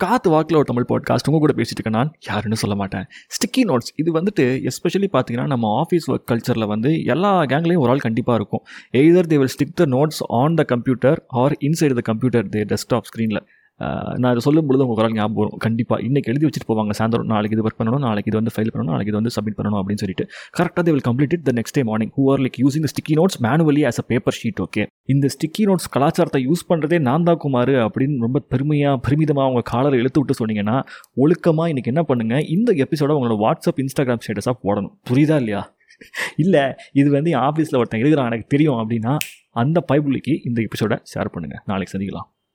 காத்து வாக்கில் ஒரு தமிழ் பாட்காஸ்ட் உங்கள் கூட பேசிட்டு இருக்கேன் நான். யாருன்னு சொல்ல மாட்டேன். ஸ்டிக்கி நோட்ஸ் இது வந்துட்டு எஸ்பெஷலி பார்த்தீங்கன்னா நம்ம ஆஃபீஸ் ஒர்க் கல்ச்சரில் வந்து எல்லா கேங்லேயும் ஒரு ஆள் கண்டிப்பாக இருக்கும். Either they will stick the notes on the computer or inside the computer they desktop ஸ்க்ரீனில் நான் இதை சொல்லும் பொழுது உங்கள் குரல் ஞாபகம் வரும். கண்டிப்பாக இன்றைக்கி எழுதி வச்சுட்டு போவாங்க. சாயந்தரம் நாளைக்கு இது ஒர்க் பண்ணணும் நாளைக்கு இது வந்து ஃபைல் பண்ணணும் நாளைக்கு இது வந்து சப்மிட் பண்ணணும் அப்படின்னு சொல்லிட்டு. கரெக்டாக they will complete it the next day morning who are like using sticky notes manually as a paper sheet okay இந்த ஸ்டிக்கி நோட்ஸ் கலாச்சாரத்தை யூஸ் பண்ணுறதே நான் தான் குமார் அப்படின்னு ரொம்ப பெருமையாக பெருமிதமாக அவங்க காலரை இழுத்து விட்டு சொன்னீங்கன்னா ஒழுக்கமாக இன்றைக்கி என்ன பண்ணுங்கள் இந்த எபிசோட உங்களோட வாட்ஸ்அப் இன்ஸ்டாகிராம் ஸ்டேட்டஸாக போடணும். புரியுதா இல்லையா? இல்லை இது வந்து என் ஆஃபீஸில் ஒருத்தன் எழுதுகிறான் எனக்கு தெரியும் அப்படின்னா அந்த பைபிளுக்கு இந்த எபிசோட ஷேர் பண்ணுங்கள் நாளைக்கு சந்திக்கலாம்.